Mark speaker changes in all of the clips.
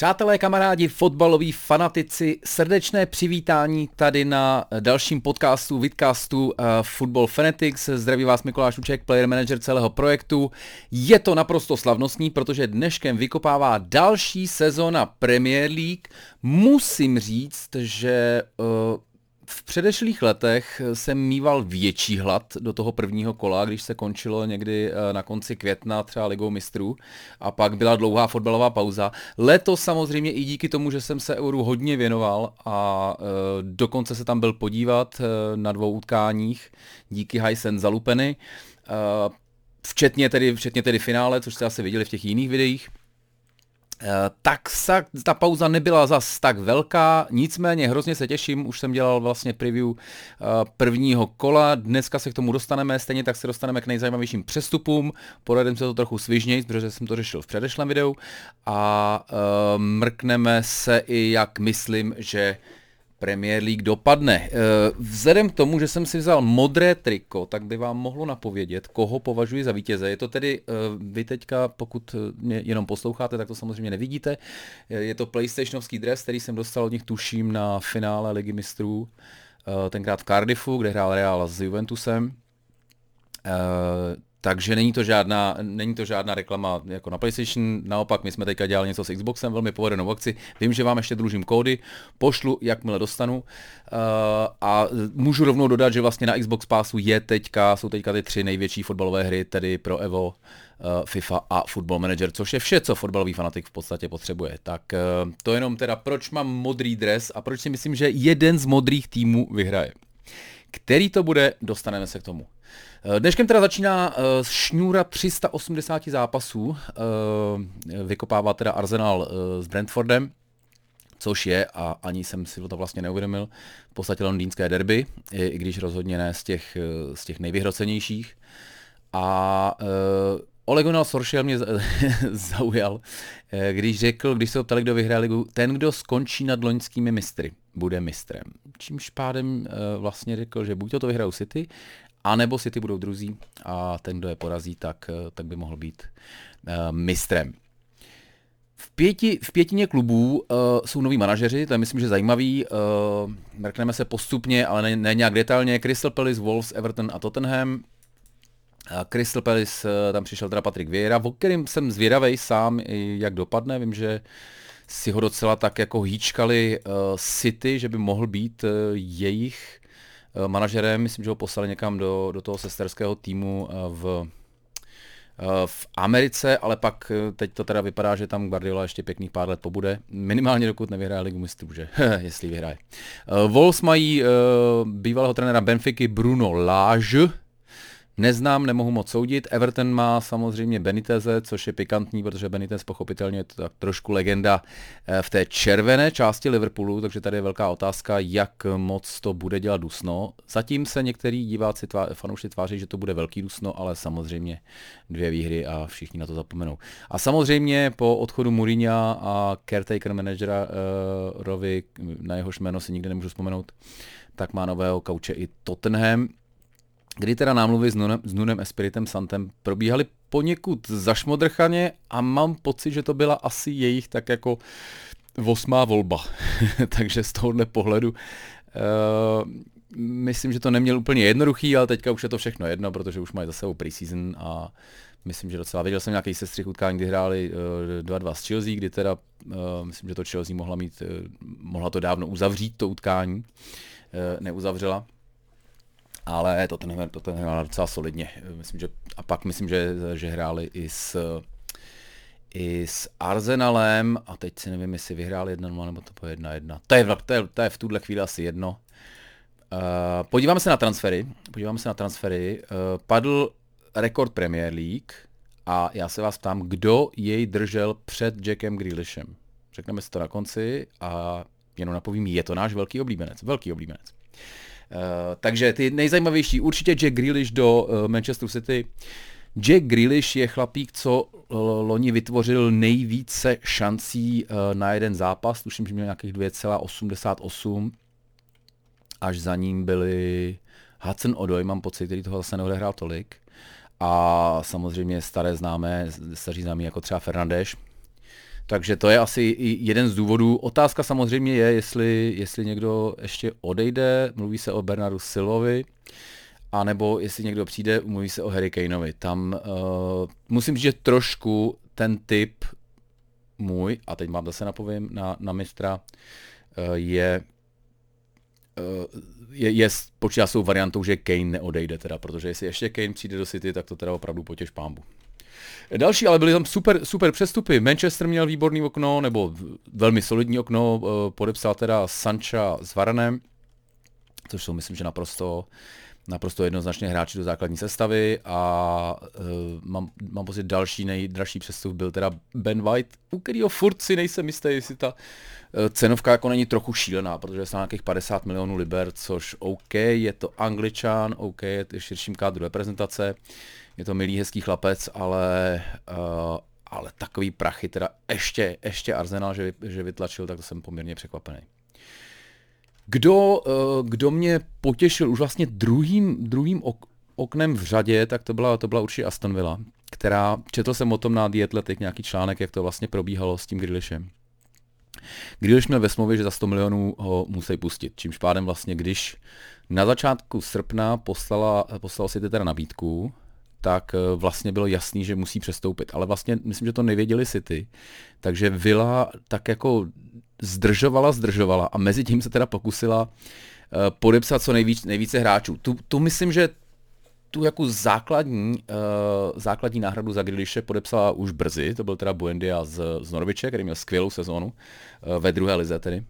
Speaker 1: Přátelé, kamarádi, fotbaloví fanatici, srdečné přivítání tady na dalším podcastu, vidcastu uh, Football Fanatics. Zdraví vás Mikuláš Uček, player manager celého projektu. Je to naprosto slavnostní, protože dneškem vykopává další sezona Premier League. Musím říct, že uh, v předešlých letech jsem mýval větší hlad do toho prvního kola, když se končilo někdy eh, na konci května třeba ligou mistrů a pak byla dlouhá fotbalová pauza. Letos samozřejmě i díky tomu, že jsem se Euru hodně věnoval a e, dokonce se tam byl podívat e, na dvou utkáních díky Hysen Zalupeny, včetně tedy, včetně tedy finále, což jste asi viděli v těch jiných videích. Eh, tak sa, ta pauza nebyla zas tak velká, nicméně hrozně se těším, už jsem dělal vlastně preview uh, prvního kola, dneska se k tomu dostaneme, stejně tak se dostaneme k nejzajímavějším přestupům, poradím se to trochu svižněji, protože jsem to řešil v předešlém videu a uh, mrkneme se i jak myslím, že Premier League dopadne. Eh, vzhledem k tomu, že jsem si vzal modré triko, tak by vám mohlo napovědět, koho považuji za vítěze. Je to tedy, eh, vy teďka, pokud mě jenom posloucháte, tak to samozřejmě nevidíte. Eh, je to PlayStationovský dres, který jsem dostal od nich, tuším, na finále Ligy mistrů. Tenkrát v Cardiffu, kde hrál Real s Juventusem. Takže není to, žádná, není to žádná reklama jako na PlayStation, naopak my jsme teďka dělali něco s Xboxem, velmi povedenou akci. Vím, že vám ještě dlužím kódy, pošlu, jakmile dostanu. Uh, a můžu rovnou dodat, že vlastně na Xbox Passu je teďka, jsou teďka ty tři největší fotbalové hry, tedy pro Evo, uh, FIFA a Football Manager, což je vše, co fotbalový fanatik v podstatě potřebuje. Tak uh, to jenom teda, proč mám modrý dres a proč si myslím, že jeden z modrých týmů vyhraje. Který to bude, dostaneme se k tomu. Eh, dneškem teda začíná uh, šňůra 380 zápasů, uh, vykopává teda Arsenal uh, s Brentfordem, což je, a ani jsem si to vlastně neuvědomil, v podstatě londýnské derby, i, když rozhodně ne z těch, z těch nejvyhrocenějších. A uh, Ole Gunnar mě zaujal, když řekl, když se ho ptali, kdo vyhraje ligu, ten, kdo skončí nad loňskými mistry, bude mistrem. Čímž pádem vlastně řekl, že buď to, to vyhrajou City, a nebo City budou druzí a ten, kdo je porazí, tak, eh, tak by mohl být uh, mistrem. V, pěti, v pětině klubů uh, jsou noví manažeři, to je myslím, že zajímavý. Uh, mrkneme se postupně, ale ne, ne nějak detailně. Crystal Palace, Wolves, Everton a Tottenham. Crystal Palace, tam přišel teda Patrick Vieira, o kterým jsem zvědavý sám, jak dopadne. Vím, že si ho docela tak jako hýčkali uh, City, že by mohl být uh, jejich manažerem, myslím, že ho poslali někam do, do toho sesterského týmu eh, v, eh, v Americe, ale pak teď to teda vypadá, že tam Guardiola ještě pěkných pár let pobude. Minimálně dokud nevyhraje ligu mistrů, že? Jestli vyhraje. Wolves mají bývalého trenéra Benfiky Bruno Lage, Neznám, nemohu moc soudit. Everton má samozřejmě Beniteze, což je pikantní, protože Benitez pochopitelně je tak trošku legenda eh, v té červené části Liverpoolu, takže tady je velká otázka, jak moc to bude dělat dusno. Zatím se některý diváci, tvá, fanoušci tváří, že to bude velký dusno, ale samozřejmě dvě výhry a všichni na to zapomenou. A samozřejmě po odchodu Mourinha a caretaker managera uh, Rovi, na jehož jméno si nikdy nemůžu vzpomenout, tak má nového kauče i Tottenham kdy teda námluvy s Nunem, s Nunem Espiritem Santem probíhaly poněkud zašmodrchaně a mám pocit, že to byla asi jejich tak jako osmá volba. Takže z tohohle pohledu uh, myslím, že to neměl úplně jednoduchý, ale teďka už je to všechno jedno, protože už mají za sebou preseason a myslím, že docela. Viděl jsem nějaký sestřih utkání, kdy hráli uh, 2-2 s Chelsea, kdy teda, uh, myslím, že to Chelsea mohla mít, uh, mohla to dávno uzavřít, to utkání, uh, neuzavřela ale to ten, to ten hrál docela solidně. Myslím, že, a pak myslím, že, že hráli i s, i s Arsenalem a teď si nevím, jestli vyhráli 1-0 nebo to po 1-1. To je, to, je, to je v tuhle chvíli asi jedno. Uh, podíváme se na transfery. Podíváme se na transfery. Uh, padl rekord Premier League a já se vás ptám, kdo jej držel před Jackem Grealishem. Řekneme si to na konci a jenom napovím, je to náš velký oblíbenec. Velký oblíbenec. Eh, takže ty nejzajímavější, určitě Jack Grealish do uh, Manchester City. Jack Grealish je chlapík, co loni vytvořil nejvíce šancí na jeden zápas, tuším, že měl nějakých 2,88, až za ním byli Hudson Odoi, mám pocit, který toho zase neodehrál tolik. A samozřejmě staré známé, staří známí jako třeba Fernandeš, Takže to je asi jeden z důvodů. Otázka samozřejmě je, jestli, jestli někdo ještě odejde, mluví se o Bernardu Silovi, a nebo jestli někdo přijde, mluví se o Harry Kaneovi. Tam uh, musím říct, že trošku ten typ můj, a teď mám zase napovím na, na mistra, uh, je, uh, je, je počítá s tou variantou, že Kane neodejde teda, protože jestli ještě Kane přijde do City, tak to teda opravdu potěž pámbu. Další, ale byly tam super, super přestupy. Manchester měl výborný okno, nebo velmi solidní okno, podepsal teda Sancha s Varanem, což jsou myslím, že naprosto naprosto jednoznačně hráči do základní sestavy a uh, mám, mám pocit další nejdražší přestup byl teda Ben White, u kterého furt si nejsem jistý, jestli ta uh, cenovka jako není trochu šílená, protože je nějakých 50 milionů liber, což OK, je to angličan, OK, je to širším kádru reprezentace, je to milý, hezký chlapec, ale uh, ale takový prachy teda ještě, ještě Arsenal, že, že vytlačil, tak to jsem poměrně překvapený. Kdo, eh, kdo mě potěšil už vlastně druhým, druhým ok, oknem v řadě, tak to byla, to byla určitě Aston Villa, která, četl jsem o tom na The Athletic nějaký článek, jak to vlastně probíhalo s tím Grealishem. Grealish měl ve smlouvě, že za 100 milionů ho musí pustit, čímž pádem vlastně, když na začátku srpna poslala, poslal si teda nabídku, tak eh, vlastně bylo jasný, že musí přestoupit. Ale vlastně myslím, že to nevěděli City. Takže Villa tak jako zdržovala, zdržovala a mezi tím se teda pokusila uh, podepsat co nejvíc, nejvíce hráčů. Tu, tu myslím, že tu jako základní, uh, základní náhradu za Grealishe podepsala už brzy, to byl teda Buendia z, z Norviče, který měl skvělou sezónu, uh, ve druhé lize tedy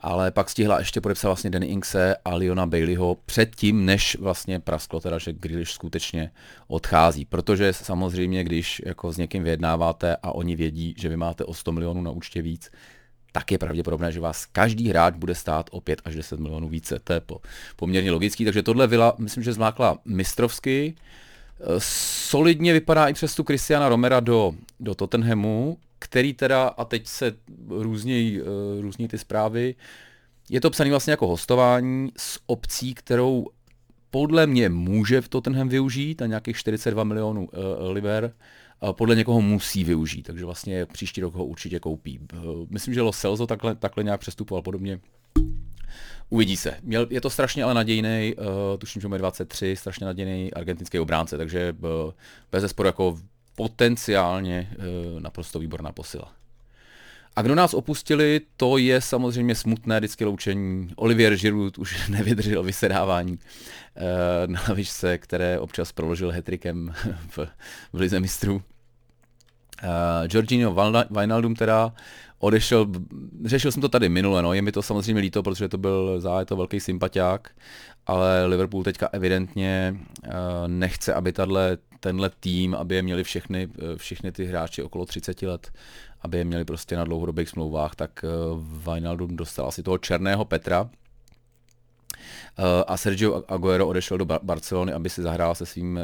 Speaker 1: ale pak stihla ještě podepsat vlastně Danny Inkse a Leona Baileyho předtím, než vlastně prasklo teda, že Grealish skutečně odchází. Protože samozřejmě, když jako s někým vyjednáváte a oni vědí, že vy máte o 100 milionů na účtě víc, tak je pravděpodobné, že vás každý hráč bude stát o 5 až 10 milionů více. To je po, poměrně logický, takže tohle Vila, myslím, že zmákla mistrovsky. Solidně vypadá i přes tu Christiana Romera do, do Tottenhamu, který teda, a teď se různějí, uh, různí ty zprávy, je to psaný vlastně jako hostování s opcí, kterou podle mě může v Tottenham využít na nějakých 42 milionů uh, liber, a podle někoho musí využít, takže vlastně příští rok ho určitě koupí. Uh, myslím, že Lo Celso takhle, takhle nějak přestupoval podobně. Uvidí se. Měl, je to strašně ale nadějný, uh, tuším, že má 23, strašně nadějný argentinský obránce, takže uh, bez zesporu jako potenciálně e, naprosto výborná posila. A kdo nás opustili, to je samozřejmě smutné vždycky loučení. Olivier Giroud už nevydržel vysedávání e, na lavičce, které občas proložil hetrikem v, v lize mistrů. Uh, Jorginho Wijnaldum teda odešel, řešil jsem to tady minule, no, je mi to samozřejmě líto, protože to byl za to velký sympatiák, ale Liverpool teďka evidentně uh, nechce, aby tahle, tenhle tým, aby je měli všechny, všechny ty hráči okolo 30 let, aby je měli prostě na dlouhodobých smlouvách, tak uh, Wijnaldum dostal asi toho černého Petra, Eh, a Sergio Aguero odešel do Barcelony, aby si zahrál se svým eh,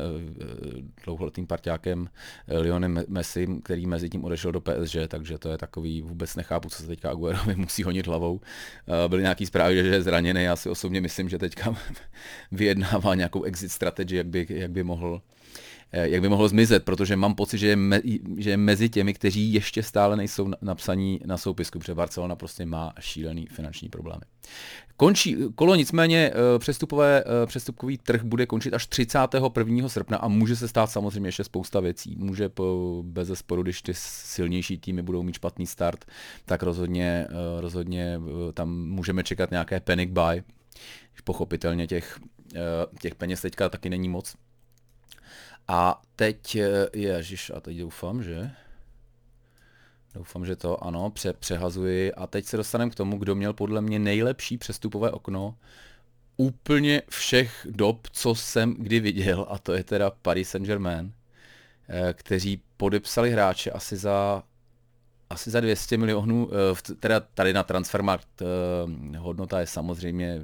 Speaker 1: dlouholetým partiákem eh, Lionem Messi, který mezi tím odešel do PSG, takže to je takový, vůbec nechápu, co se teďka Aguerovi musí honit hlavou. Byly nějaký zprávy, že je zraněný, já si osobně myslím, že teďka vyjednává nějakou exit strategy, jak by, jak by mohl Eh, jak by mohlo zmizet, protože mám pocit, že je, me, že je mezi těmi, kteří ještě stále nejsou napsaní na soupisku, protože Barcelona prostě má šílený finanční problémy. Končí kolo nicméně eh, přestupové, eh, přestupkový trh bude končit až 31. srpna a může se stát samozřejmě ještě spousta věcí. Může po, bez zesporu, když ty silnější týmy budou mít špatný start, tak rozhodně, rozhodně tam můžeme čekat nějaké panic buy. Pochopitelně těch, těch peněz teďka taky není moc. A teď, eh, ježiš, a teď doufám, že... Doufám, že to ano, pře- přehazuji. A teď se dostaneme k tomu, kdo měl podle mě nejlepší přestupové okno úplně všech dob, co jsem kdy viděl, a to je teda Paris Saint-Germain, eh, kteří podepsali hráče asi za asi za 200 milionů, eh, teda tady na Transfermarkt hodnota je samozřejmě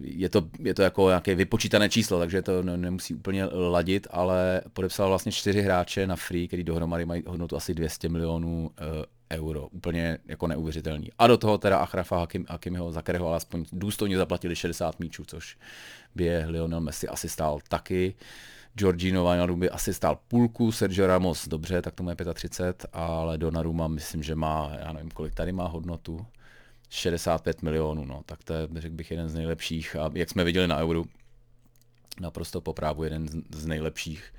Speaker 1: je to, je to jako nějaké vypočítané číslo, takže to nemusí úplně ladit, ale podepsal vlastně čtyři hráče na free, který dohromady mají hodnotu asi 200 milionů eh, euro. Úplně jako neuvěřitelný. A do toho teda Achrafa Hakim, Hakimiho, za kterého alespoň důstojně zaplatili 60 míčů, což by je Lionel Messi asi stál taky. Georgino Wijnaldum by asi stál půlku, Sergio Ramos dobře, tak tomu je 35, ale Donnarumma myslím, že má, já nevím kolik tady má hodnotu, 65 milionů, no, tak to je, řekl bych, jeden z nejlepších a jak jsme viděli na Euro, naprosto poprávu jeden z, nejlepších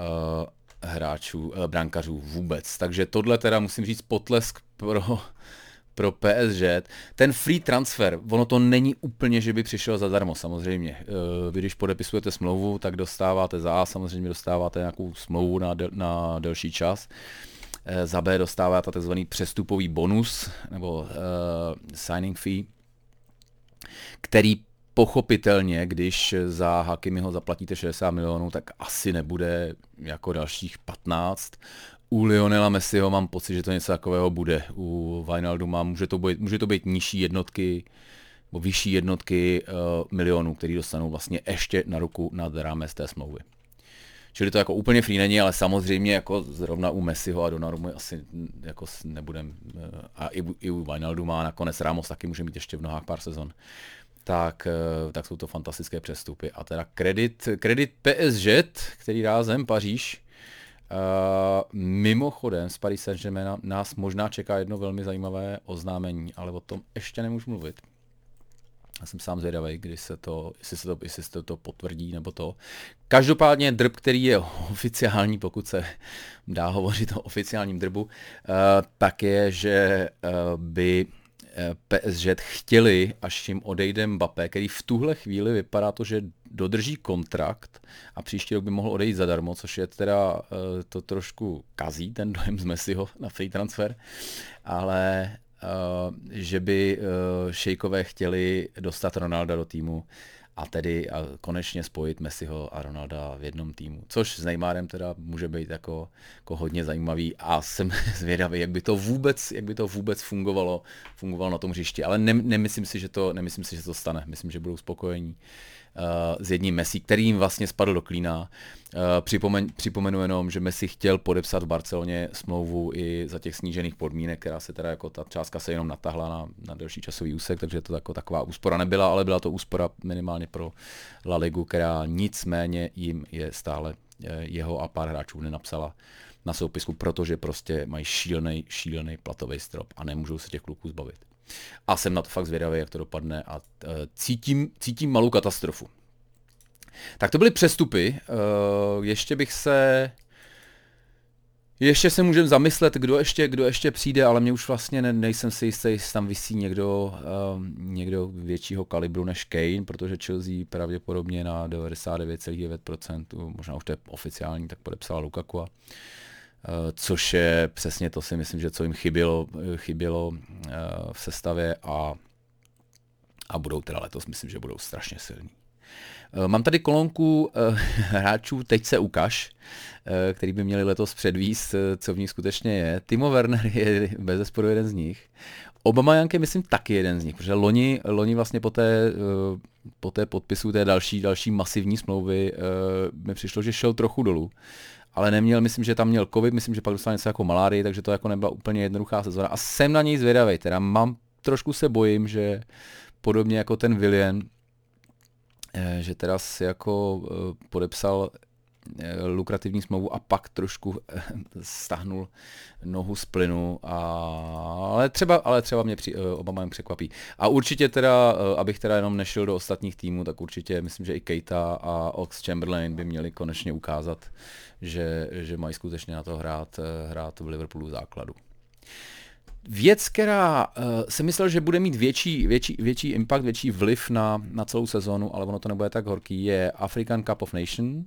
Speaker 1: uh, hráčů, uh, brankařů vůbec. Takže tohle teda musím říct potlesk pro, pro PSG. Ten free transfer, ono to není úplně, že by přišel zadarmo samozřejmě. Uh, vy když podepisujete smlouvu, tak dostáváte za samozřejmě dostáváte nějakou smlouvu na, del, na delší čas. Za B dostáváte tzv. přestupový bonus nebo uh, signing fee, který pochopitelně, když za Hakimiho zaplatíte 60 milionů, tak asi nebude jako dalších 15. U Lionela Messiho mám pocit, že to něco takového bude. U má, může to být, může to být nižší jednotky, nebo vyšší jednotky uh, milionů, který dostanou vlastně ještě na ruku nad rámec té smlouvy. Čili to jako úplně free není, ale samozřejmě jako zrovna u Messiho a Donnarumma asi jako nebudem, uh, a i, i u má nakonec Ramos taky může mít ještě v nohách pár sezon tak, eh, tak jsou to fantastické přestupy. A teda kredit, kredit PSG, který rázem Paříž, Uh, mimochodem z Paris Saint-Germain nás možná čeká jedno velmi zajímavé oznámení, ale o tom ještě nemůžu mluvit. Já jsem sám zvědavý, když se to, jestli se to, jestli se to potvrdí nebo to. Každopádně drb, který je oficiální, pokud se dá hovořit o oficiálním drbu, uh, tak je, že uh, by PSG chtěli, až jim odejde Mbappé, který v tuhle chvíli vypadá to, že dodrží kontrakt a příští rok by mohl odejít zadarmo, což je teda eh, to trošku kazí, ten dojem z Messiho na free transfer, ale že by uh, šejkové chtěli dostat Ronalda do týmu a tedy a konečně spojit Messiho a Ronalda v jednom týmu. Což s Neymarem teda může být jako, jako hodně zajímavý a jsem zvědavý, jak by to vůbec, jak by to vůbec fungovalo, fungovalo na tom hřišti. Ale ne, nemyslím, si, že to, nemyslím si, že to stane. Myslím, že budou spokojení. S jedním Messi, který jim vlastně spadl do klína. Uh, připomen, připomenu jenom, že Messi chtěl podepsat v Barceloně smlouvu i za těch snížených podmínek, která se teda jako ta částka se jenom natahla na, na delší časový úsek, takže to jako taková úspora nebyla, ale byla to úspora minimálně pro La Ligu, která nicméně jim je stále eh, jeho a pár hráčů nenapsala na soupisku, protože prostě mají šílený, šílený platový strop a nemůžou se těch kluků zbavit. A jsem na to fakt zvědavý, jak to dopadne a uh, cítím, cítím malou katastrofu. Tak to byly přestupy. Uh, ještě bych se ještě se můžeme zamyslet, kdo ještě, kdo ještě přijde, ale mě už vlastně ne, nejsem si jistý, jestli tam vysí někdo, um, někdo většího kalibru než Kane, protože Chelsea pravděpodobně na 99,9%, možná už to je oficiální, tak podepsala Lukaku. A, Eh, což je přesně to si myslím, že co jim chybělo, chybělo eh, v sestavě a, a budou teda letos, myslím, že budou strašně silní. Eh, mám tady kolonku hráčů Teď se ukaž, který by měli letos předvíst, co v ní skutečně je. Timo Werner je bez zesporu jeden z nich. Obama Janke myslím taky jeden z nich, protože loni, loni vlastně po té, po té podpisu té další, další masivní smlouvy mi přišlo, že šel trochu dolů ale neměl, myslím, že tam měl covid, myslím, že pak dostal něco jako malárii, takže to jako nebyla úplně jednoduchá sezóna. A jsem na něj zvědavý, teda mám, trošku se bojím, že podobně jako ten William, eh, že teda si jako eh, podepsal lukrativní smlouvu a pak trošku stahnul nohu z plynu, a, ale, třeba, ale třeba mě při, Obama jen překvapí. A určitě teda, abych teda jenom nešel do ostatních týmů, tak určitě myslím, že i Keita a Ox Chamberlain by měli konečně ukázat, že, že mají skutečně na to hrát, eh, hrát v Liverpoolu základu. Věc, která uh, jsem myslel, že bude mít větší, větší, větší impact, větší vliv na, na celou sezonu, ale ono to nebude tak horký, je African Cup of Nations,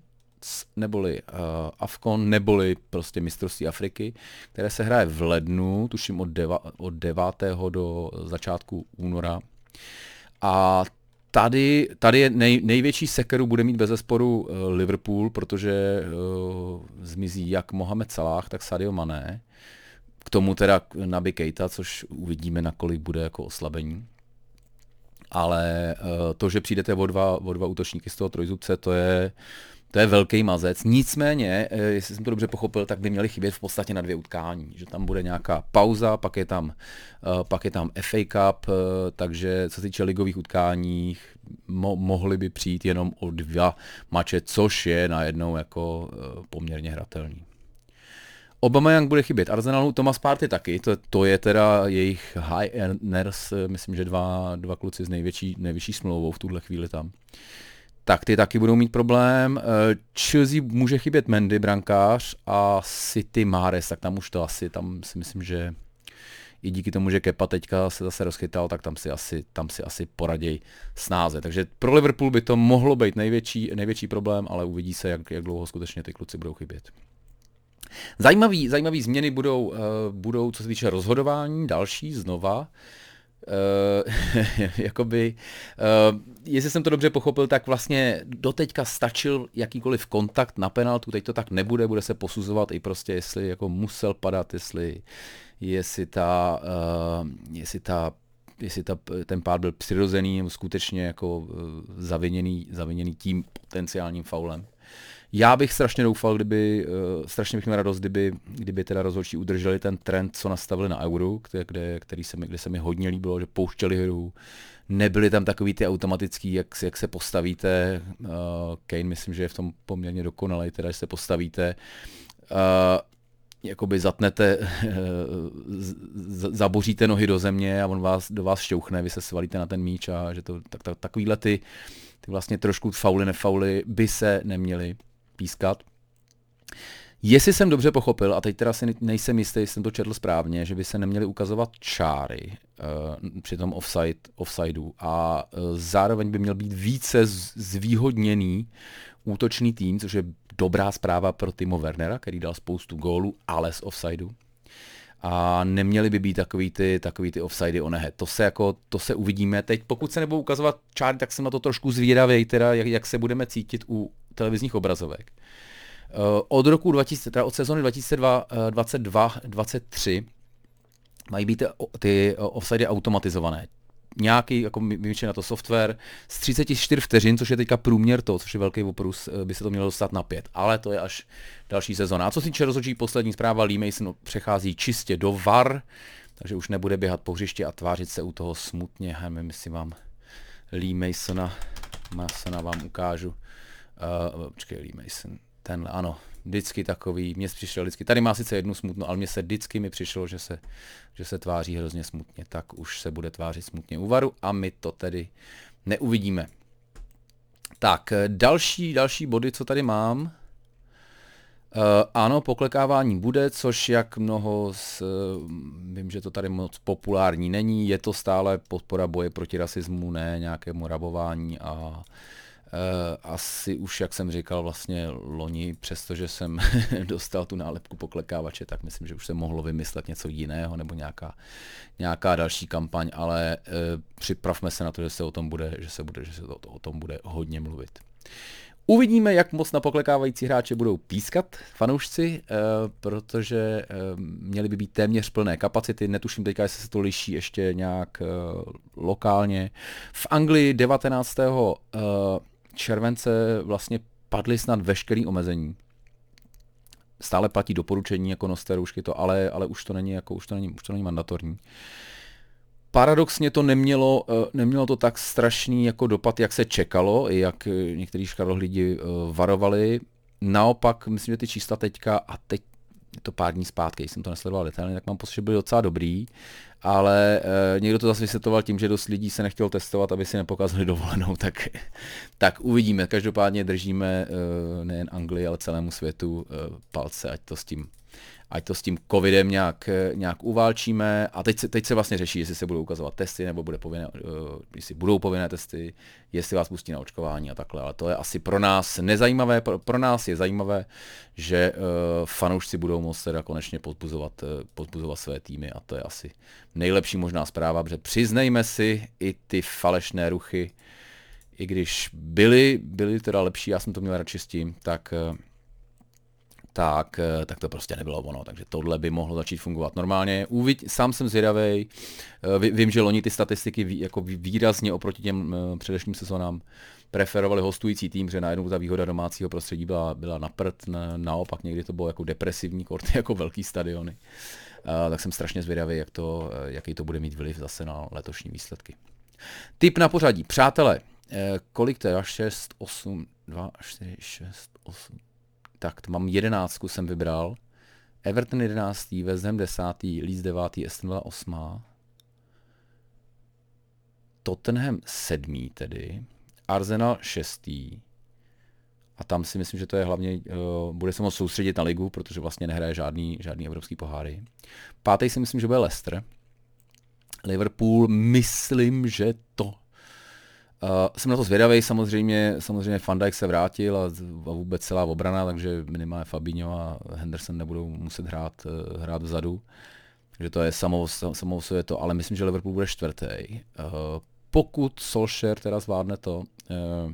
Speaker 1: neboli uh, Afcon, neboli prostě mistrovství Afriky, které se hraje v lednu, tuším od, deva, od 9. do začátku února. A tady, tady je nej, největší sekeru bude mít bez zesporu uh, Liverpool, protože uh, zmizí jak Mohamed Salah, tak Sadio Mané. K tomu teda Naby Keita, což uvidíme, nakolik bude jako oslabení. Ale uh, to, že přijdete o dva, o dva útočníky z toho trojzubce, to je, To je velký mazec. Nicméně, eh, jestli jsem to dobře pochopil, tak by měly chybět v podstatě na dvě utkání. Že tam bude nějaká pauza, pak je tam, eh, pak je tam FA Cup, takže co se týče ligových utkání, mo- mohly by přijít jenom o dva mače, což je najednou jako poměrně hratelný. Obama Young bude chybět. Arsenalu Thomas Party taky, to, to je teda jejich high earners, myslím, že dva, dva kluci s největší, nejvyšší smlouvou v tuhle chvíli tam. Tak ty taky budou mít problém. Eh, Chelsea může chybět Mendy, brankář, a City Mares, tak tam už to asi, tam si myslím, že i díky tomu, že Kepa teďka se zase rozchytal, tak tam si asi, tam si asi poraděj snáze. Takže pro Liverpool by to mohlo být největší, největší problém, ale uvidí se, jak, jak dlouho skutečně ty kluci budou chybět. Zajímavý, zajímavý změny budou, uh, budou, co se týče rozhodování, další znova. jakoby, uh, jestli jsem to dobře pochopil, tak vlastně doteďka stačil jakýkoliv kontakt na penaltu, teď to tak nebude, bude se posuzovat i prostě, jestli jako musel padat, jestli, jestli ta, uh, jestli ta jestli ta, ten pád byl přirozený nebo skutečně jako zaviněný, zaviněný tím potenciálním faulem. Já bych strašně doufal, kdyby, uh, strašně bych měl radost, kdyby, kdyby teda rozhodčí udrželi ten trend, co nastavili na Euro, kde, kde, který se mi, kde se mi hodně líbilo, že pouštěli hru, nebyly tam takový ty automatický, jak, jak se postavíte, uh, Kane myslím, že je v tom poměrně dokonalý, teda, že se postavíte, uh, jakoby zatnete, zaboříte nohy do země a on vás, do vás šťouchne, vy se svalíte na ten míč a že to, tak, tak, takovýhle ty, ty vlastně trošku fauly, nefauly by se neměly pískat. Jestli jsem dobře pochopil, a teď teda si nejsem jistý, jestli jsem to četl správně, že by se neměly ukazovat čáry uh, při tom offside, offsideu a uh, zároveň by měl být více zvýhodněný útočný tým, což je dobrá zpráva pro Timo Wernera, který dal spoustu gólů, ale z offsideu. A neměly by být takový ty, takový ty offsidy onehe. To se, jako, to se uvidíme. Teď pokud se nebudou ukazovat čáry, tak jsem na to trošku zvědavý, teda jak, jak se budeme cítit u televizních obrazovek. Eh, od roku 2000, teda od sezóny 2022-2023 mají být ty offsidy automatizované. Nějaký, jako většině na to software, z 34 vteřin, což je teďka průměr to, což je velký oprus, eh, by se to mělo dostat na 5. Ale to je až další sezóna. A co se týče rozhodčí poslední zpráva, Lee Mason přechází čistě do VAR, takže už nebude běhat po hřišti a tvářit se u toho smutně. Nevím, jestli vám Lee Masona, Masona vám ukážu. Uh, počkej, Lee Mason. Tenhle, ano, vždycky takový, mně přišel vždycky, tady má sice jednu smutnou, ale mně se vždycky mi přišlo, že se, že se tváří hrozně smutně, tak už se bude tvářit smutně u varu a my to tedy neuvidíme. Tak, další, další body, co tady mám. Uh, ano, poklekávání bude, což jak mnoho, z, uh, vím, že to tady moc populární není, je to stále podpora boje proti rasismu, ne nějakému rabování a Eh, asi už, jak jsem říkal, vlastně loni, přestože jsem dostal tu nálepku poklekávače, tak myslím, že už se mohlo vymyslet něco jiného nebo nějaká, nějaká další kampaň, ale uh, připravme se na to, že se o tom bude, že se, bude, že se to, o tom bude hodně mluvit. Uvidíme, jak moc na poklekávající hráče budou pískat fanoušci, uh, protože měly by být téměř plné kapacity. Netuším teďka, jestli se to liší ještě nějak lokálně. V Anglii 19 července vlastně padly snad veškerý omezení. Stále platí doporučení jako noste roušky to, ale, ale už to není jako už to není, už to není mandatorní. Paradoxně to nemělo, eh, nemělo to tak strašný jako dopad, jak se čekalo, i jak někteří škarohlidi eh, varovali. Naopak, myslím, že ty čísla teďka, a teď je to pár dní zpátky, jsem to nesledoval detailně, tak mám pocit, že byly docela dobrý, ale e, někdo to zase vysvětloval tím, že dost lidí se nechtělo testovat, aby si nepokazili dovolenou, tak, tak uvidíme. Každopádně držíme e, nejen Anglii, ale celému světu e, palce, ať to s tím ať to s tím covidem nějak, nějak uválčíme. A teď se, teď se vlastně řeší, jestli se budou ukazovat testy, nebo bude povinné, uh, jestli budou povinné testy, jestli vás pustí na očkování a takhle. Ale to je asi pro nás nezajímavé. Pro, pro nás je zajímavé, že uh, fanoušci budou moct teda konečně podpuzovat, uh, podpuzovat své týmy a to je asi nejlepší možná zpráva, protože přiznejme si i ty falešné ruchy, i když byly, byly teda lepší, já jsem to měl radši s tím, tak uh, tak, eh, tak to prostě nebylo ono. Takže tohle by mohlo začít fungovat normálně. Uvid, sám jsem zvědavý. Eh, vím, že loni ty statistiky jako výrazně oproti těm eh, předešlým sezónám preferovali hostující tým, že najednou ta výhoda domácího prostředí byla, byla na prd, na, naopak někdy to bylo jako depresivní korty, jako velký stadiony. Tak jsem strašně zvědavý, jak to, jaký to bude mít vliv zase na letošní výsledky. Tip na pořadí. Přátelé, kolik to je? 6, 8, 2, 4, 6, 8. Tak, mám jedenáctku jsem vybral. Everton 11. West Ham 10. Leeds 9. Aston Villa 8. Tottenham 7. tedy. Arsenal 6. A tam si myslím, že to je hlavně, uh, bude se moct soustředit na ligu, protože vlastně nehraje žádný, žádný evropský poháry. Pátý si myslím, že bude Leicester. Liverpool, myslím, že to Uh, jsem na to zvědavý, samozřejmě, samozřejmě Van Dijk se vrátil a, a vůbec celá obrana, takže minimálně Fabinho a Henderson nebudou muset hrát, uh, hrát vzadu. Takže to je samou, samou je to, ale myslím, že Liverpool bude čtvrtý. Uh, pokud Solskjaer teda zvládne to, uh,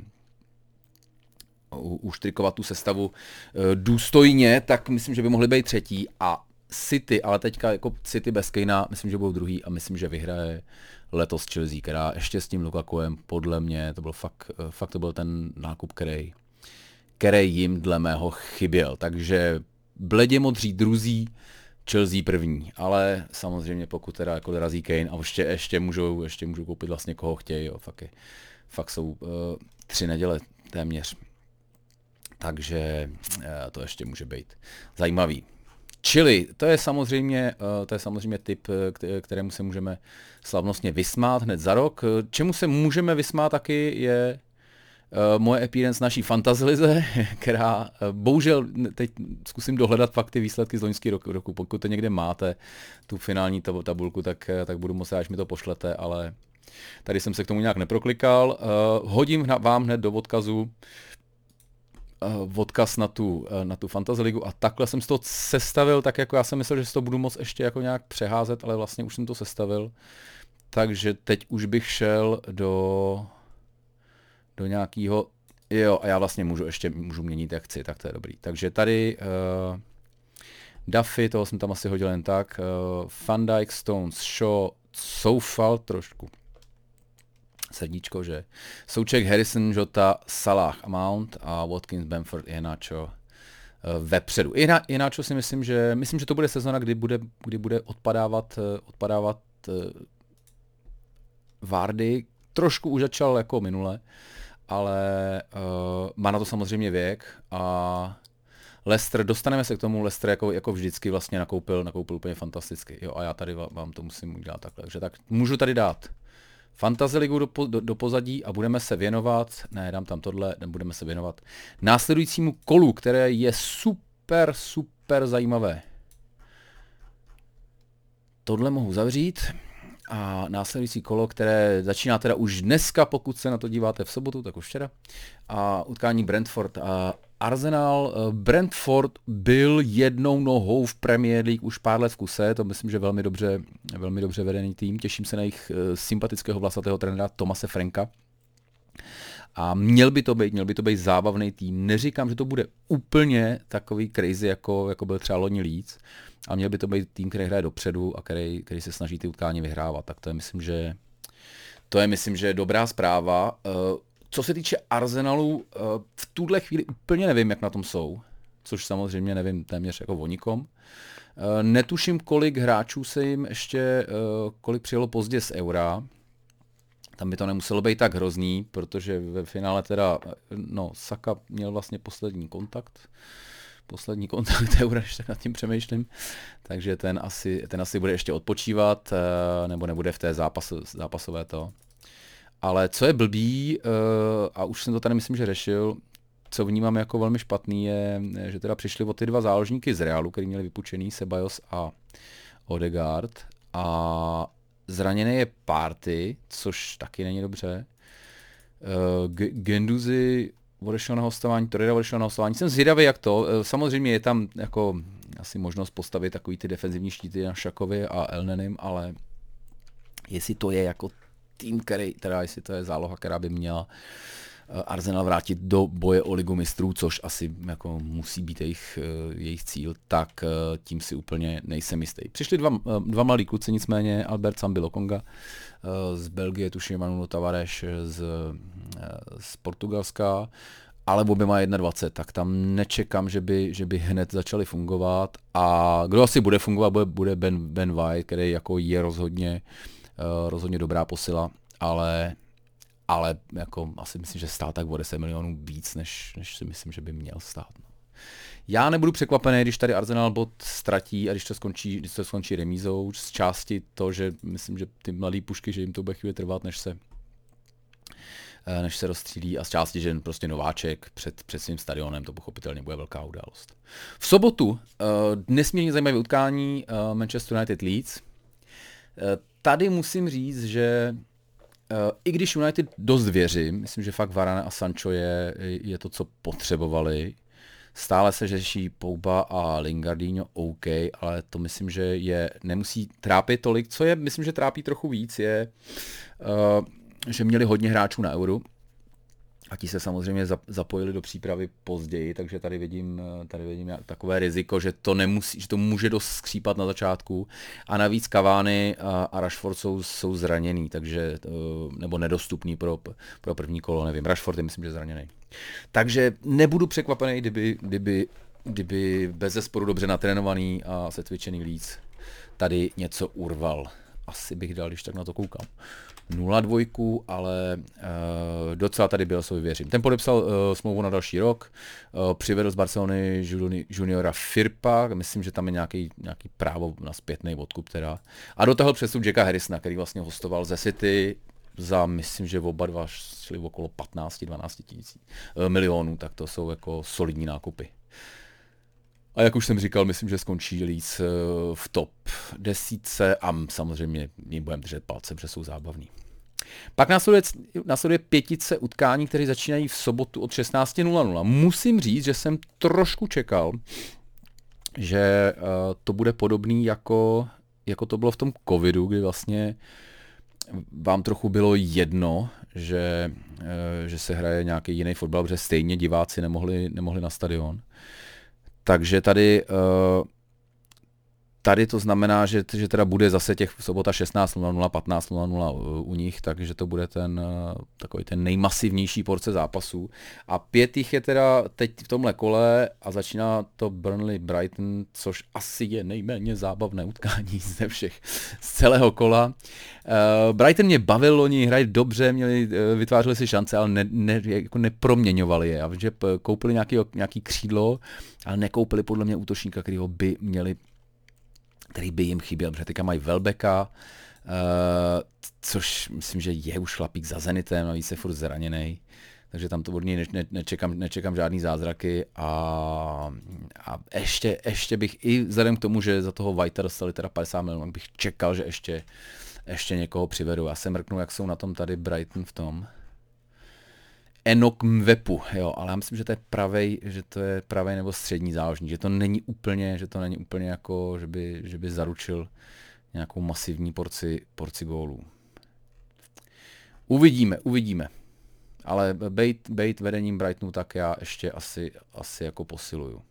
Speaker 1: uštrikovat tu sestavu důstojně, tak myslím, že by mohli být třetí a City, ale teďka jako City bez Kejna, myslím, že budou druhý a myslím, že vyhraje letos Chelsea, která ještě s tím Lukakuem, podle mě, to byl fakt, eh, fakt to byl ten nákup, který, který jim dle mého chyběl. Takže bledě modří druzí, Chelsea první, ale samozřejmě pokud teda jako dorazí Kane a ještě, ještě, můžou, ještě můžou koupit vlastně koho chtějí, jo, fakt, je, fakt jsou uh, tři neděle téměř. Takže uh, to ještě může být zajímavý. Čili to je samozřejmě, uh, to je samozřejmě typ, kterému se můžeme slavnostně vysmát hned za rok. Čemu se můžeme vysmát taky je moje appearance naší fantazilize, která bohužel teď zkusím dohledat fakt ty výsledky z loňských roku, roku. Pokud to někde máte, tu finální tabulku, tak, eh, tak budu moc až mi to pošlete, ale tady jsem se k tomu nějak neproklikal. Hodím vám hned do odkazu odkaz na tu, uh, na tu Fantasy Ligu a takhle jsem to sestavil, tak jako já jsem myslel, že si to budu moc ještě jako nějak přeházet, ale vlastně už jsem to sestavil. Takže teď už bych šel do, do nějakého, jo, a já vlastně můžu ještě můžu měnit jak chci, tak to je dobrý. Takže tady uh, Duffy, toho jsem tam asi hodil jen tak, uh, Van Dyke, Stones, Shaw, Soufal trošku, srdíčko, že Souček, Harrison, Jota, Salah Mount a Watkins, Bamford, Iheanacho uh, vepředu. Iheanacho si myslím, že myslím, že to bude sezona, kdy bude, kdy bude odpadávat, uh, odpadávat uh, Vardy trošku už začal jako minule, ale uh, má na to samozřejmě věk a Lester, dostaneme se k tomu, Lester jako, jako vždycky vlastně nakoupil, nakoupil úplně fantasticky. Jo, a já tady vám to musím udělat takhle. Takže tak můžu tady dát Fantasy ligu do, do, do pozadí a budeme se věnovat, ne, dám tam tohle, budeme se věnovat následujícímu kolu, které je super, super zajímavé. Tohle mohu zavřít a následující kolo, které začíná teda už dneska, pokud se na to díváte v sobotu, tak už včera, a utkání Brentford a Arsenal. Eh, Brentford byl jednou nohou v Premier League už pár let v kuse, to myslím, že velmi dobře, velmi dobře vedený tým. Těším se na jejich eh, sympatického vlasatého trenéra Tomase Franka. A měl by to být, měl by to být zábavný tým. Neříkám, že to bude úplně takový crazy, jako, jako byl třeba loni Leeds, a měl by to být tým, který hraje dopředu a který, který se snaží ty utkání vyhrávat. Tak to je, myslím, že to je, myslím, že dobrá zpráva. Eh, co se týče Arsenalu, eh, v tuhle chvíli úplně nevím, jak na tom jsou, což samozřejmě nevím téměř jako o nikom. Eh, netuším, kolik hráčů se jim ještě, kolik přijelo pozdě z Eura, tam by to nemuselo být tak hrozný, protože ve finále teda, no, Saka měl vlastně poslední kontakt, poslední kontakt eura, když tak nad tím přemýšlím, takže ten asi, ten asi bude ještě odpočívat, eh, nebo nebude v té zápas, zápasové to. Ale co je blbý, eh, a už jsem to tady myslím, že řešil, co vnímám jako velmi špatný, je, že teda přišli o ty dva záložníky z Realu, který měli vypučený, Sebajos a Odegaard. A Zraněný je Party, což taky není dobře. Uh, Genduzi odešel na hostování, Torreira odešel na hostování. Jsem zvědavý, jak to. Uh, samozřejmě je tam jako asi možnost postavit takový ty defenzivní štíty na Šakovi a Elnenim, ale jestli to je jako tým, který, teda jestli to je záloha, která by měla Arsenal vrátit do boje o ligu mistrů, což asi jako musí být jejich, jejich cíl, tak tím si úplně nejsem jistý. Přišli dva, dva malí kluci, nicméně Albert Sambi Lokonga z Belgie, tuším Manu Tavares z, z Portugalska ale obě má 21, tak tam nečekám, že by, že by hned začali fungovat a kdo asi bude fungovat, bude, bude Ben, ben White, který jako je rozhodně, uh, rozhodně dobrá posila, ale ale jako asi myslím, že stát tak o 10 milionů víc, než, než si myslím, že by měl stát. No. Já nebudu překvapený, když tady Arsenal bod ztratí a když to skončí, když to skončí remízou, z části to, že myslím, že ty mladé pušky, že jim to bude chvíli trvat, než se Eh, než se rozstřílí a z části, že prostě nováček před, před svým stadionem, to pochopitelně bude velká událost. V sobotu uh, nesmírně zajímavé utkání uh, Manchester United Leeds. Uh, tady musím říct, že uh, i když United dost věřím, myslím, že fakt Varane a Sancho je, je to, co potřebovali, Stále se řeší Pouba a Lingardino OK, ale to myslím, že je nemusí trápit tolik. Co je, myslím, že trápí trochu víc, je uh, že měli hodně hráčů na euro a ti se samozřejmě zapojili do přípravy později, takže tady vidím, tady vidím takové riziko, že to nemusí, že to může dost skřípat na začátku a navíc Kavány a, a Rashford jsou, jsou zraněný, takže, eh, nebo nedostupný pro, pro první kolo, nevím, Rashford je myslím, že zraněný. Takže nebudu překvapený, kdyby, kdyby, kdyby bez zesporu dobře natrénovaný a setvičený líc tady něco urval. Asi bych dal, když tak na to koukám. 0-2, ale uh, docela tady byl svůj věřím. Ten podepsal uh, smlouvu na další rok, uh, přivedl z Barcelony juniora Firpa, myslím, že tam je nějaký, nějaký právo na zpětný odkup teda. A dotáhl přesun Jacka Harrisona, který vlastně hostoval ze City za, myslím, že oba dva šli okolo 15-12 tisíc milionů, tak to jsou jako solidní nákupy. A jak už jsem říkal, myslím, že skončí Leeds v top desítce a samozřejmě jim budeme držet palce, protože jsou zábavní. Pak následuje, následuje pětice utkání, které začínají v sobotu od 16.00. Musím říct, že jsem trošku čekal, že uh, to bude podobný jako, jako to bylo v tom covidu, kdy vlastně vám trochu bylo jedno, že, uh, že se hraje nějaký jiný fotbal, protože stejně diváci nemohli, nemohli na stadion. Takže tady uh, Tady to znamená, že, že teda bude zase těch sobota 16.00, 15.00 u nich, takže to bude ten eh, takový ten nejmasivnější porce zápasů. A pět jich je teda teď v tomhle kole a začíná to Burnley Brighton, což asi je nejméně zábavné utkání ze všech, z celého kola. Uh, Brighton mě bavil, oni hrají dobře, měli, vytvářeli si šance, ale ne, ne, jako neproměňovali je. A že koupili nějaký, nějaký křídlo, ale nekoupili podle mě útočníka, kterýho by měli který by jim chyběl, protože teďka mají Velbeka, uh, což myslím, že je už chlapík za Zenitem, navíc se furt zraněný. Takže tam to od něj ne, ne, nečekám, nečekám žádný zázraky a, a ještě, ještě bych i vzhledem k tomu, že za toho Whitea dostali teda 50 milionů, bych čekal, že ještě, ještě někoho přivedu. Já se mrknu, jak jsou na tom tady Brighton v tom. Enok Mvepu, jo, ale já myslím, že to je pravej, že to je pravej nebo střední záložník, že to není úplně, že to není úplně jako, že by, že by zaručil nějakou masivní porci, porci gólů. Uvidíme, uvidíme. Ale bejt, bejt vedením Brightonu, tak já ještě asi, asi jako posiluju.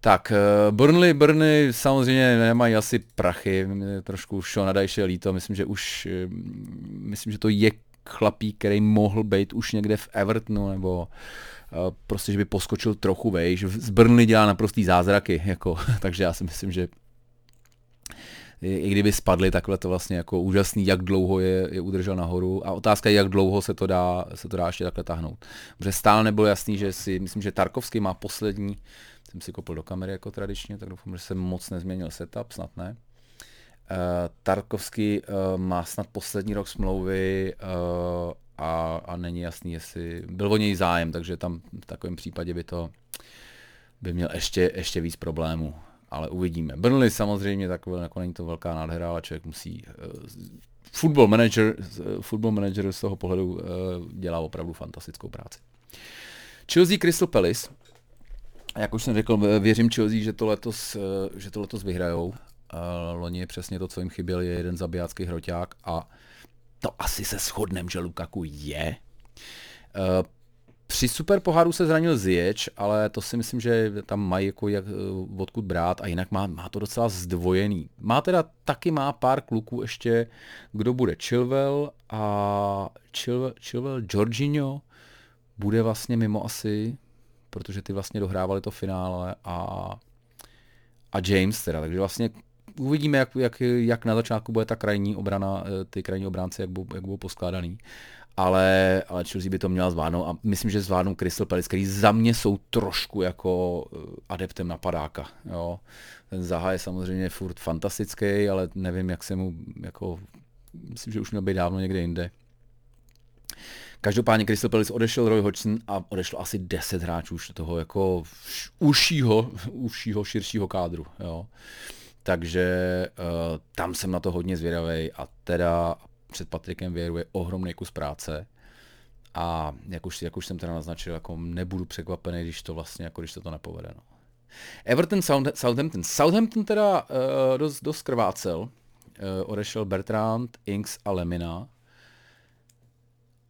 Speaker 1: Tak, eh, Burnley, Burnley samozřejmě nemají asi prachy, trošku Sean Dajše líto, myslím, že už, eh, myslím, že to je chlapík, který mohl být už někde v Evertonu, nebo uh, prostě, že by poskočil trochu vejš. Z Burnley dělá naprostý zázraky, jako, takže já si myslím, že i kdyby spadli, takhle to vlastně jako úžasný, jak dlouho je, je udržel nahoru a otázka je, jak dlouho se to dá, se to dá ještě takhle tahnout. Protože stále nebylo jasný, že si, myslím, že Tarkovský má poslední, jsem si kopl do kamery jako tradičně, tak doufám, že jsem moc nezměnil setup, snad ne. Uh, Tarkovský uh, má snad poslední rok smlouvy uh, a, a není jasný, jestli byl o něj zájem, takže tam v takovém případě by to by měl ještě, ještě víc problémů. Ale uvidíme. Burnley samozřejmě takové, jako není to velká nádhera, ale člověk musí football manager, football manager z toho pohledu dělá opravdu fantastickou práci. Chelsea Crystal Palace. Jak už jsem řekl, věřím Chelsea, že to letos, že to letos vyhrajou. Loni je přesně to, co jim chyběl, je jeden zabijácký hroťák a to asi se shodnem, že Lukaku je. při super poháru se zranil Zječ, ale to si myslím, že tam mají jako jak, odkud brát a jinak má, má to docela zdvojený. Má teda taky má pár kluků ještě, kdo bude Chilwell a Chilwell, Chilwell Jorginho bude vlastně mimo asi, protože ty vlastně dohrávali to finále a, a James teda, takže vlastně uvidíme, jak, jak, jak na začátku bude ta krajní obrana, eh, ty krajní obránci, jak budou, jak budou poskládaný. Ale, ale Chelsea by to měla zvládnout a myslím, že zvládnou Crystal Palace, který za mě jsou trošku jako eh, adeptem napadáka. Jo. Ten Zaha je samozřejmě furt fantastický, ale nevím, jak se mu, jako, myslím, že už měl být dávno někde jinde. Každopádně Crystal Palace odešel Roy Hodgson a odešlo asi 10 hráčů už toho jako užšího, užšího, širšího kádru. Jo. Takže uh, tam jsem na to hodně zvědavý a teda před Patrikem Věru je ohromný kus práce. A jak už, jak už jsem teda naznačil, jako nebudu překvapený, když to vlastně, jako když se to nepovede. No. Everton, Southampton. Southampton teda uh, dost, dost krvácel. Uh, odešel Bertrand, Inks a Lemina.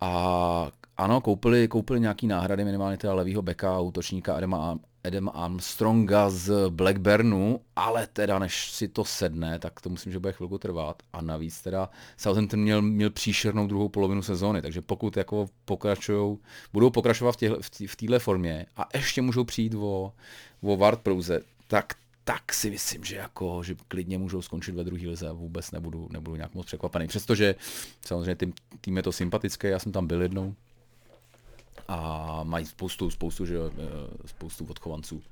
Speaker 1: A ano, koupili, koupili nějaký náhrady, minimálně teda levýho beka útočníka Adama, Adam Armstronga z Blackburnu, ale teda než si to sedne, tak to myslím, že bude chvilku trvat. A navíc teda Southampton měl, měl příšernou druhou polovinu sezóny, takže pokud jako pokračují, budou pokračovat v, těhle, v téhle formě a ještě můžou přijít o, o Ward Prouze, tak tak si myslím, že jako, že klidně můžou skončit ve druhé lize a vůbec nebudu, nebudu nějak moc překvapený. Přestože samozřejmě tým, tým je to sympatické, já jsem tam byl jednou, a mají spoustu, spoustu, že, eh, spoustu odchovanců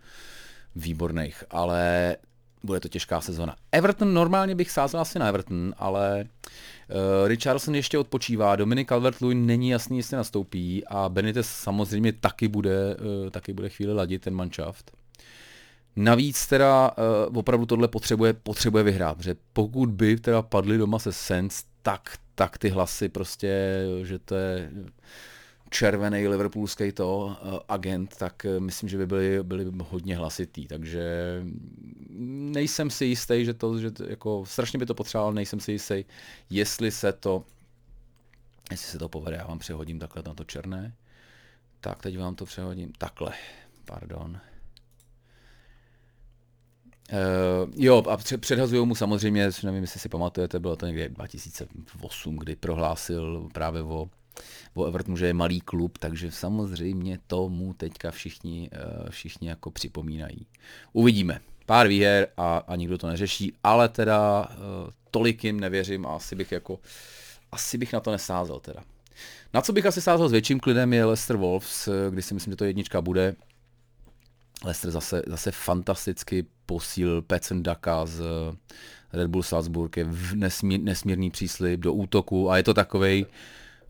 Speaker 1: výborných, ale bude to těžká sezona. Everton normálně bych sázel asi na Everton, ale uh, Richardson ještě odpočívá, Dominic Calvert-Lewin není jasný, jestli nastoupí a Benitez samozřejmě taky bude, uh, taky bude chvíli ladit ten manšaft. Navíc teda uh, opravdu tohle potřebuje, potřebuje vyhrát, protože pokud by teda padli doma se Sens, tak, tak ty hlasy prostě, že to je červený liverpoolský to uh, agent, tak uh, myslím, že by byli, byli hodně hlasitý, takže nejsem si jistý, že to, že to, jako strašně by to potřeboval, nejsem si jistý, jestli se to, jestli se to povede, já vám přehodím takhle na to černé, tak teď vám to přehodím takhle, pardon. Uh, jo, a předhazují mu samozřejmě, nevím, jestli si pamatujete, bylo to někdy 2008, kdy prohlásil právě o o Evertonu, že je malý klub, takže samozřejmě tomu teďka všichni, eh, všichni jako připomínají. Uvidíme. Pár výher a, a nikdo to neřeší, ale teda eh, tolik jim nevěřím a asi bych jako, asi bych na to nesázel teda. Na co bych asi sázel s větším klidem je Leicester Wolves, eh, kdy si myslím, že to jednička bude. Leicester zase, zase fantasticky posílil Pecen Daka z Red Bull Salzburg, je nesmír, nesmírný příslip do útoku a je to takovej,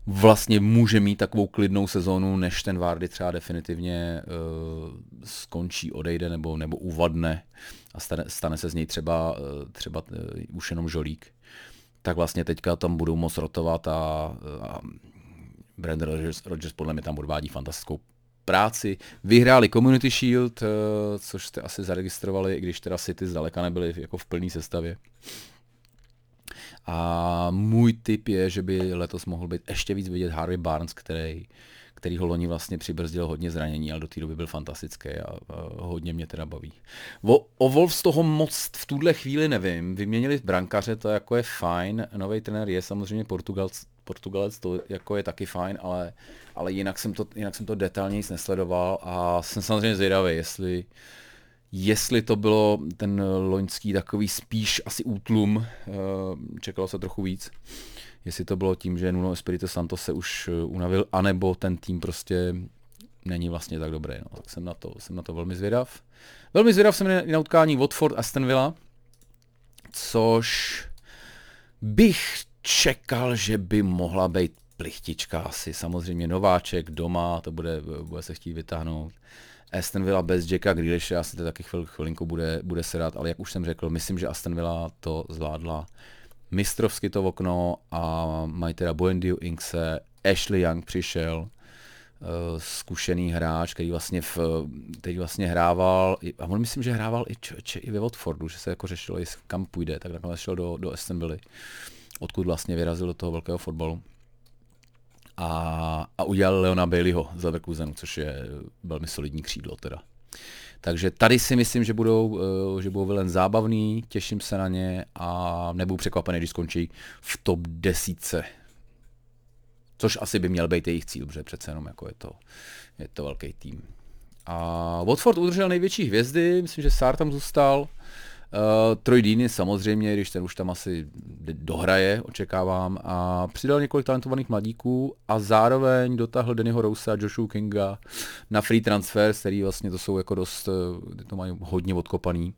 Speaker 1: vlastně může mít takovou klidnou sezónu, než ten Vardy třeba definitivně uh, skončí, odejde nebo, nebo uvadne a stane, stane se z něj třeba, uh, třeba uh, už jenom žolík. Tak vlastně teďka tam budou moc rotovat a, a Brandon Rogers, Rogers podle mě tam odvádí fantastickou práci. Vyhráli Community Shield, což jste asi zaregistrovali, i když teda City zdaleka nebyli jako v plné sestavě. A můj tip je, že by letos mohl být ještě víc vidět Harvey Barnes, který, který ho loni vlastně přibrzdil hodně zranění, ale do té doby byl fantastický a, a hodně mě teda baví. O, o Wolves toho moc v tuhle chvíli nevím. Vyměnili brankaře, to jako je fajn. Nový trenér je samozřejmě Portugalc, Portugalec, to jako je taky fajn, ale, ale jinak, jsem to, jinak jsem to detailněji nesledoval a jsem samozřejmě zvědavý, jestli, Jestli to bylo ten loňský takový spíš asi útlum, eh, čekalo se trochu víc, jestli to bylo tím, že Nuno Espirito Santos se už eh, unavil, anebo ten tým prostě není vlastně tak dobrý. No. Tak jsem na, to, jsem na to velmi zvědav. Velmi zvědav jsem na utkání Watford Aston Villa, což bych čekal, že by mohla být plichtička asi. Samozřejmě nováček doma, to bude, bude se chtít vytáhnout. Aston Villa bez Jacka Grealishe asi to taky chvil, chvilinku bude, bude sedat, ale jak už jsem řekl, myslím, že Aston Villa to zvládla mistrovsky to okno a mají teda Buendiu Inkse, Ashley Young přišel, uh, zkušený hráč, který vlastně v, teď vlastně hrával, a on myslím, že hrával i, č, č, i ve Watfordu, že se jako řešilo, jestli kam půjde, tak nakonec šel do, do Aston Villa, odkud vlastně vyrazil do toho velkého fotbalu. A, a udělali Leona Baileyho z Leverkusenu, což je velmi solidní křídlo teda. Takže tady si myslím, že budou, že budou vylen zábavný, těším se na ně a nebudu překvapený, když skončí v top desítce. Což asi by měl být jejich cíl, protože přece jenom jako je to, je to velký tým. A Watford udržel největší hvězdy, myslím, že Sár tam zůstal. Uh, Troy Deeney samozřejmě, když ten už tam asi dohraje, očekávám, a přidal několik talentovaných mladíků a zároveň dotáhl Dannyho Rose a Joshua Kinga na free transfer, který vlastně to jsou jako dost, eh, to mají hodně odkopaný.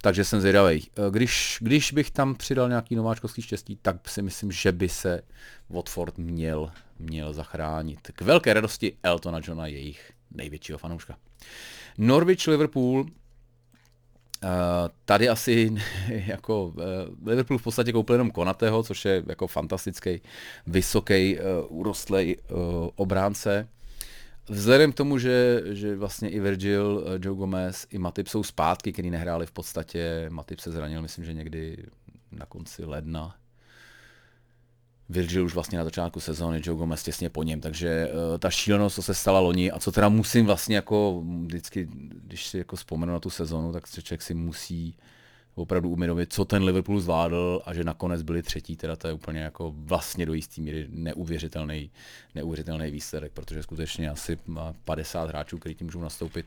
Speaker 1: Takže jsem zvědavý. Eh, když, když bych tam přidal nějaký nováčkovský štěstí, tak si myslím, že by se Watford měl, měl zachránit. K velké radosti Eltona Johna, jejich největšího fanouška. Norwich Liverpool, tady asi jako uh, Liverpool v podstatě koupil jenom Konatého, což je jako fantastický, vysoký, uh, urostlej obránce. Vzhledem k tomu, že, že vlastně i Virgil, Joe Gomez, i Matip jsou zpátky, který nehráli v podstatě, Matip se zranil, myslím, že někdy na konci ledna, Virgil už vlastně na začátku sezóny, Joe Gomez těsně po něm, takže uh, ta šílenost, co se stala loni a co teda musím vlastně jako vždycky, když si jako vzpomenu na tu sezónu, tak člověk si musí opravdu uvědomit, co ten Liverpool zvládl a že nakonec byli třetí, teda to je úplně jako vlastně do jistý míry neuvěřitelný, neuvěřitelný výsledek, protože skutečně asi 50 hráčů, kteří tím můžou nastoupit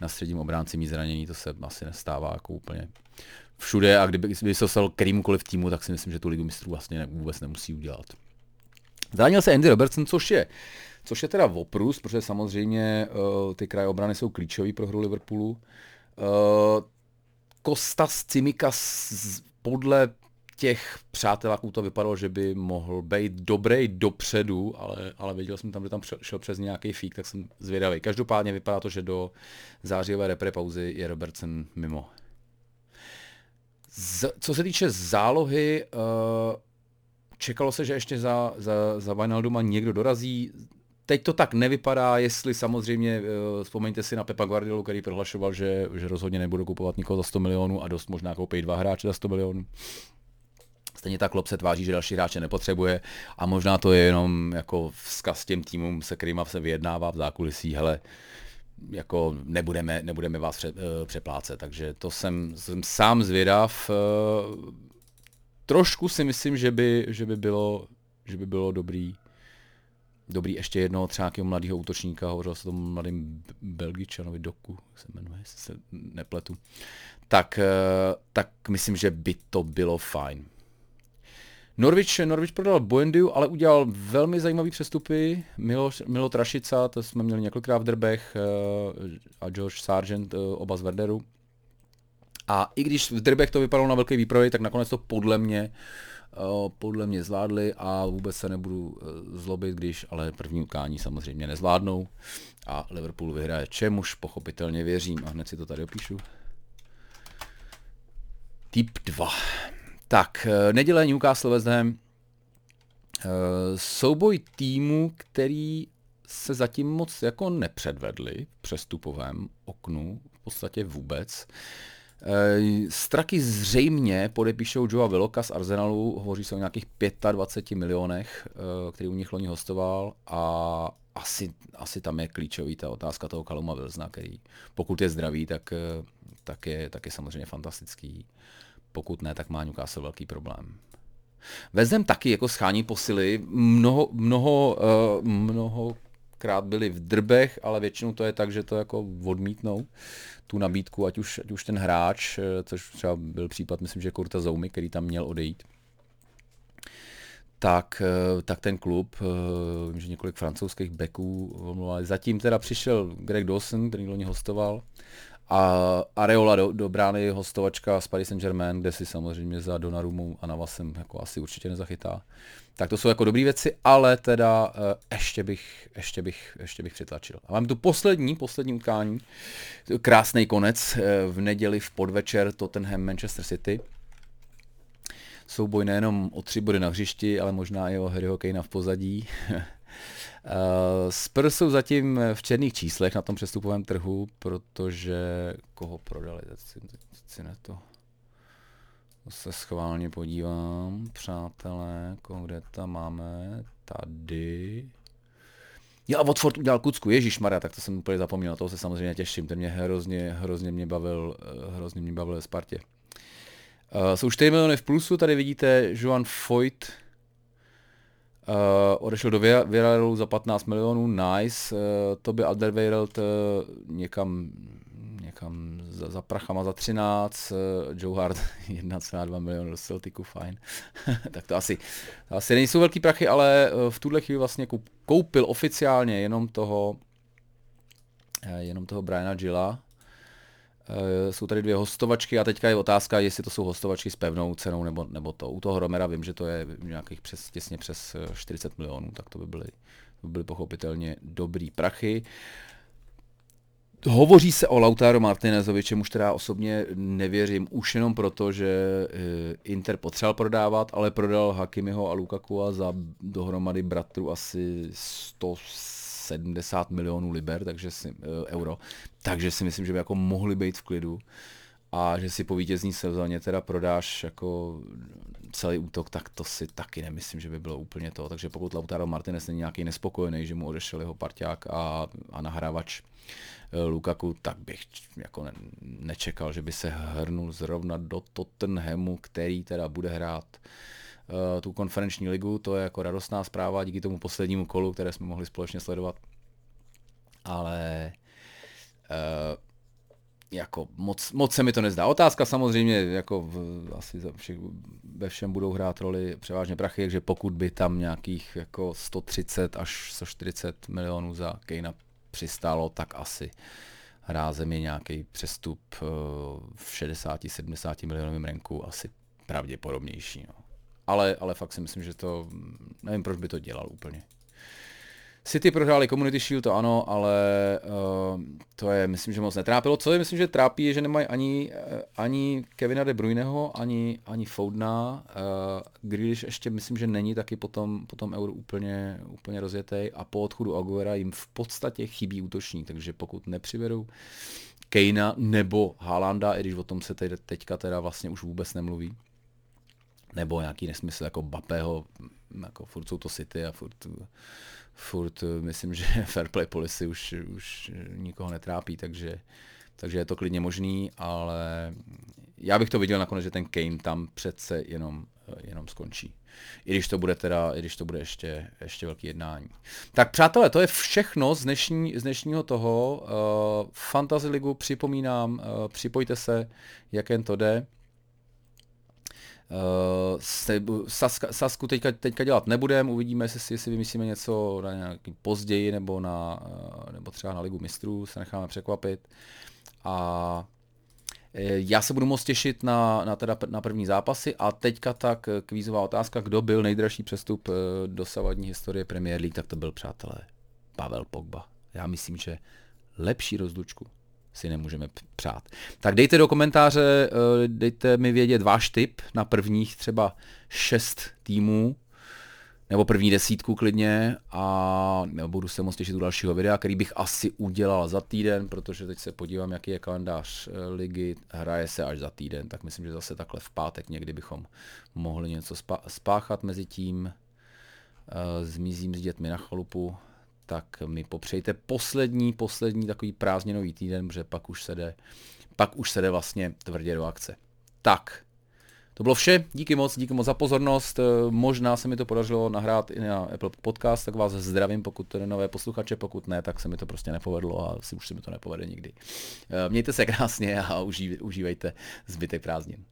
Speaker 1: na středním obránci mít zranění, to se asi nestává jako úplně všude a kdyby, kdyby se dostal kterýmkoliv týmu, tak si myslím, že tu ligu mistrů vlastně ne, vůbec nemusí udělat. Zranil se Andy Robertson, což je, což je teda oprus, protože samozřejmě uh, ty kraje obrany jsou klíčový pro hru Liverpoolu. Uh, Kostas Cimikas podle těch přáteláků to vypadalo, že by mohl být dobrý dopředu, ale, ale viděl jsem tam, že tam šel přes nějaký fík, tak jsem zvědavý. Každopádně vypadá to, že do zářijové repre pauzy je Robertson mimo. Z, co se týče zálohy, uh, čekalo se, že ještě za, za, za Wijnalduma někdo dorazí. Teď to tak nevypadá, jestli samozřejmě, uh, vzpomeňte si na Pepa Guardiolu, který prohlašoval, že, že rozhodně nebudu kupovat nikoho za 100 milionů a dost možná koupí dva hráče za 100 milionů. Stejně tak Klopp se tváří, že další hráče nepotřebuje a možná to je jenom jako vzkaz těm týmům, se kterýma se vyjednává v zákulisí, hele, uh, jako nebudeme, nebudeme vás pře, eh, přeplácet. Takže to jsem, jsem sám zvědav. Eh, trošku si myslím, že by, že by, bylo, že by bylo dobrý dobrý ještě jednoho třeba nějakého mladého útočníka, hovořil se o tom mladým Belgičanovi Doku, se jmenuje, se nepletu, tak, eh, tak myslím, že by to bylo fajn. Norwich, Norwich prodal Boendiu, ale udělal velmi zajímavý přestupy. Milo, Milo Trašica, to jsme měli několikrát v drbech, uh, a George Sargent, uh, oba z Werderu. A i když v drbech to vypadalo na velký výprodej, tak nakonec to podle mě uh, podle mě zvládli a vůbec se nebudu zlobit, když ale první ukání samozřejmě nezvládnou a Liverpool vyhraje, čemuž pochopitelně věřím a hned si to tady opíšu. Typ 2. Tak, eh, neděle Newcastle West Ham. Eh, souboj týmu, který se zatím moc jako nepředvedli v přestupovém oknu, v podstatě vůbec. Eh, Straky zřejmě podepíšou Joa Viloka z Arsenalu, hovoří se o nějakých 25 milionech, který u nich loni hostoval a asi, asi tam je klíčový ta otázka toho Kaluma Wilsona, který pokud je zdravý, tak, tak, je, tak je samozřejmě fantastický pokud ne, tak má Newcastle velký problém. Vezem taky jako schání posily, mnoho, mnoho, uh, mnohokrát byli v drbech, ale většinou to je tak, že to jako odmítnou tu nabídku, ať už, ať už ten hráč, eh, což třeba byl případ, myslím, že Kurta Zoumy, který tam měl odejít, tak, eh, tak ten klub, vím, že několik francouzských backů Zatím teda přišel Greg Dawson, který loni hostoval, a Areola do, do brány hostovačka z Paris Saint-Germain, kde si samozřejmě za Donnarumu a Navasem jako asi určitě nezachytá. Tak to jsou jako dobré věci, ale teda uh, ještě bych, ještě bych, ještě bych přitlačil. A mám tu poslední, poslední utkání, krásný konec uh, v neděli v podvečer Tottenham Manchester City. Souboj nejenom o tři body na hřišti, ale možná i o Harryho Kanea v pozadí. Uh, Spurs jsou zatím v černých číslech na tom přestupovém trhu, protože koho prodali, teď si, teď si ne to se schválně podívám, přátelé, kde tam máme, tady. Já Watford udělal Kucku, Ježíš Maria, tak to jsem úplně zapomněl, toho se samozřejmě těším, ten mě hrozně, hrozně mě bavil, eh, hrozně mě bavil Spartě. Uh, jsou 4 miliony v plusu, tady vidíte Joan Foyt, uh, odešel do Villarrealu za 15 milionů, nice, uh, Toby Alderweireld uh, někam někam za, za prachama za 13, uh, Joe Hart 1,2 milionu do Celticu, fajn. tak to asi, to asi nejsou velký prachy, ale uh, v tuhle chvíli vlastně koupil oficiálně jenom toho, uh, jenom toho Briana Gilla, jsou tady dvě hostovačky a teďka je otázka, jestli to jsou hostovačky s pevnou cenou nebo, nebo to. U toho Romera vím, že to je nějakých přes, těsně přes 40 milionů, tak to by byly, by byly pochopitelně dobrý prachy. Hovoří se o Lautaro Martinezovi, čemuž teda osobně nevěřím, už jenom proto, že eh, Inter potřeboval prodávat, ale prodal Hakimiho a Lukaku a za dohromady bratru asi 170 milionů liber, takže si, eh, euro, takže si myslím, že by jako mohli být v klidu a že si po vítězní sezóně teda prodáš jako celý útok, tak to si taky nemyslím, že by bylo úplně to. Takže pokud Lautaro Martinez není nějaký nespokojený, že mu odešel jeho parťák a, a nahrávač eh, Lukaku, tak bych jako ne, nečekal, že by se hrnul zrovna do Tottenhamu, který teda bude hrát uh, tu konferenční ligu. To je jako radostná zpráva díky tomu poslednímu kolu, které jsme mohli společně sledovat. Ale uh, jako moc, moc se mi to nezdá. Otázka samozřejmě, jako v, asi za všech, ve všem budou hrát roli převážně prachy, takže pokud by tam nějakých jako 130 až 140 milionů za Kejna přistálo, tak asi hrázem je nějaký přestup eh, v 60-70 milionovém renku asi pravděpodobnější. No. Ale, ale fakt si myslím, že to, nevím, proč by to dělal úplně. City prohráli Community Shield, to ano, ale uh, to je, myslím, že moc netrápilo. Co je, myslím, že trápí, je, že nemají ani, uh, ani Kevina De Bruyneho, ani, ani Foudna. Uh, Grealish ještě, myslím, že není taky potom, potom euro úplně, úplně rozjetý a po odchodu Aguera jim v podstatě chybí útočník, takže pokud nepřivedou Kejna nebo Haalanda, i když o tom se teď, teďka teda vlastně už vůbec nemluví, nebo nějaký nesmysl jako Bapého, jako furt jsou to City a furt furt eh, myslím, že fair play policy už, už nikoho netrápí, takže, takže je to klidně možný, ale já bych to viděl nakonec, že ten Kane tam přece jenom, eh, jenom skončí. I když to bude teda, i když to bude ještě, ještě velký jednání. Tak přátelé, to je všechno z, dnešní, z dnešního toho. Uh, Fantasy Ligu připomínám, uh, připojte se, jak jen to jde. Uh, Sasku teďka, teďka dělat nebudeme, uvidíme, jestli, jestli vymyslíme něco na nějaký později nebo, na, uh, nebo třeba na Ligu mistrů, se necháme překvapit. A eh, já se budu moc těšit na, na, teda, na první zápasy a teďka tak kvízová otázka, kdo byl nejdražší přestup dosavadní historie Premier League, tak to byl, přátelé, Pavel Pogba. Já myslím, že lepší rozlučku si nemůžeme přát. Tak dejte do komentáře, eh, dejte mi vědět váš tip na prvních třeba šest týmů, nebo první desítku klidně a budu se moc těšit u dalšího videa, který bych asi udělal za týden, protože teď se podívám, jaký je kalendář eh, ligy, hraje se až za týden, tak myslím, že zase takhle v pátek někdy bychom mohli něco spáchat mezi tím. Eh, zmizím s dětmi na chalupu, tak mi popřejte poslední, poslední takový prázdninový týden, protože pak už se jde, pak už se jde vlastně tvrdě do akce. Tak, to bylo vše, díky moc, díky moc za pozornost, možná se mi to podařilo nahrát i na Apple Podcast, tak vás zdravím, pokud to je nové posluchače, pokud ne, tak se mi to prostě nepovedlo a asi už se mi to nepovede nikdy. Mějte se krásně a užívejte zbytek prázdnin.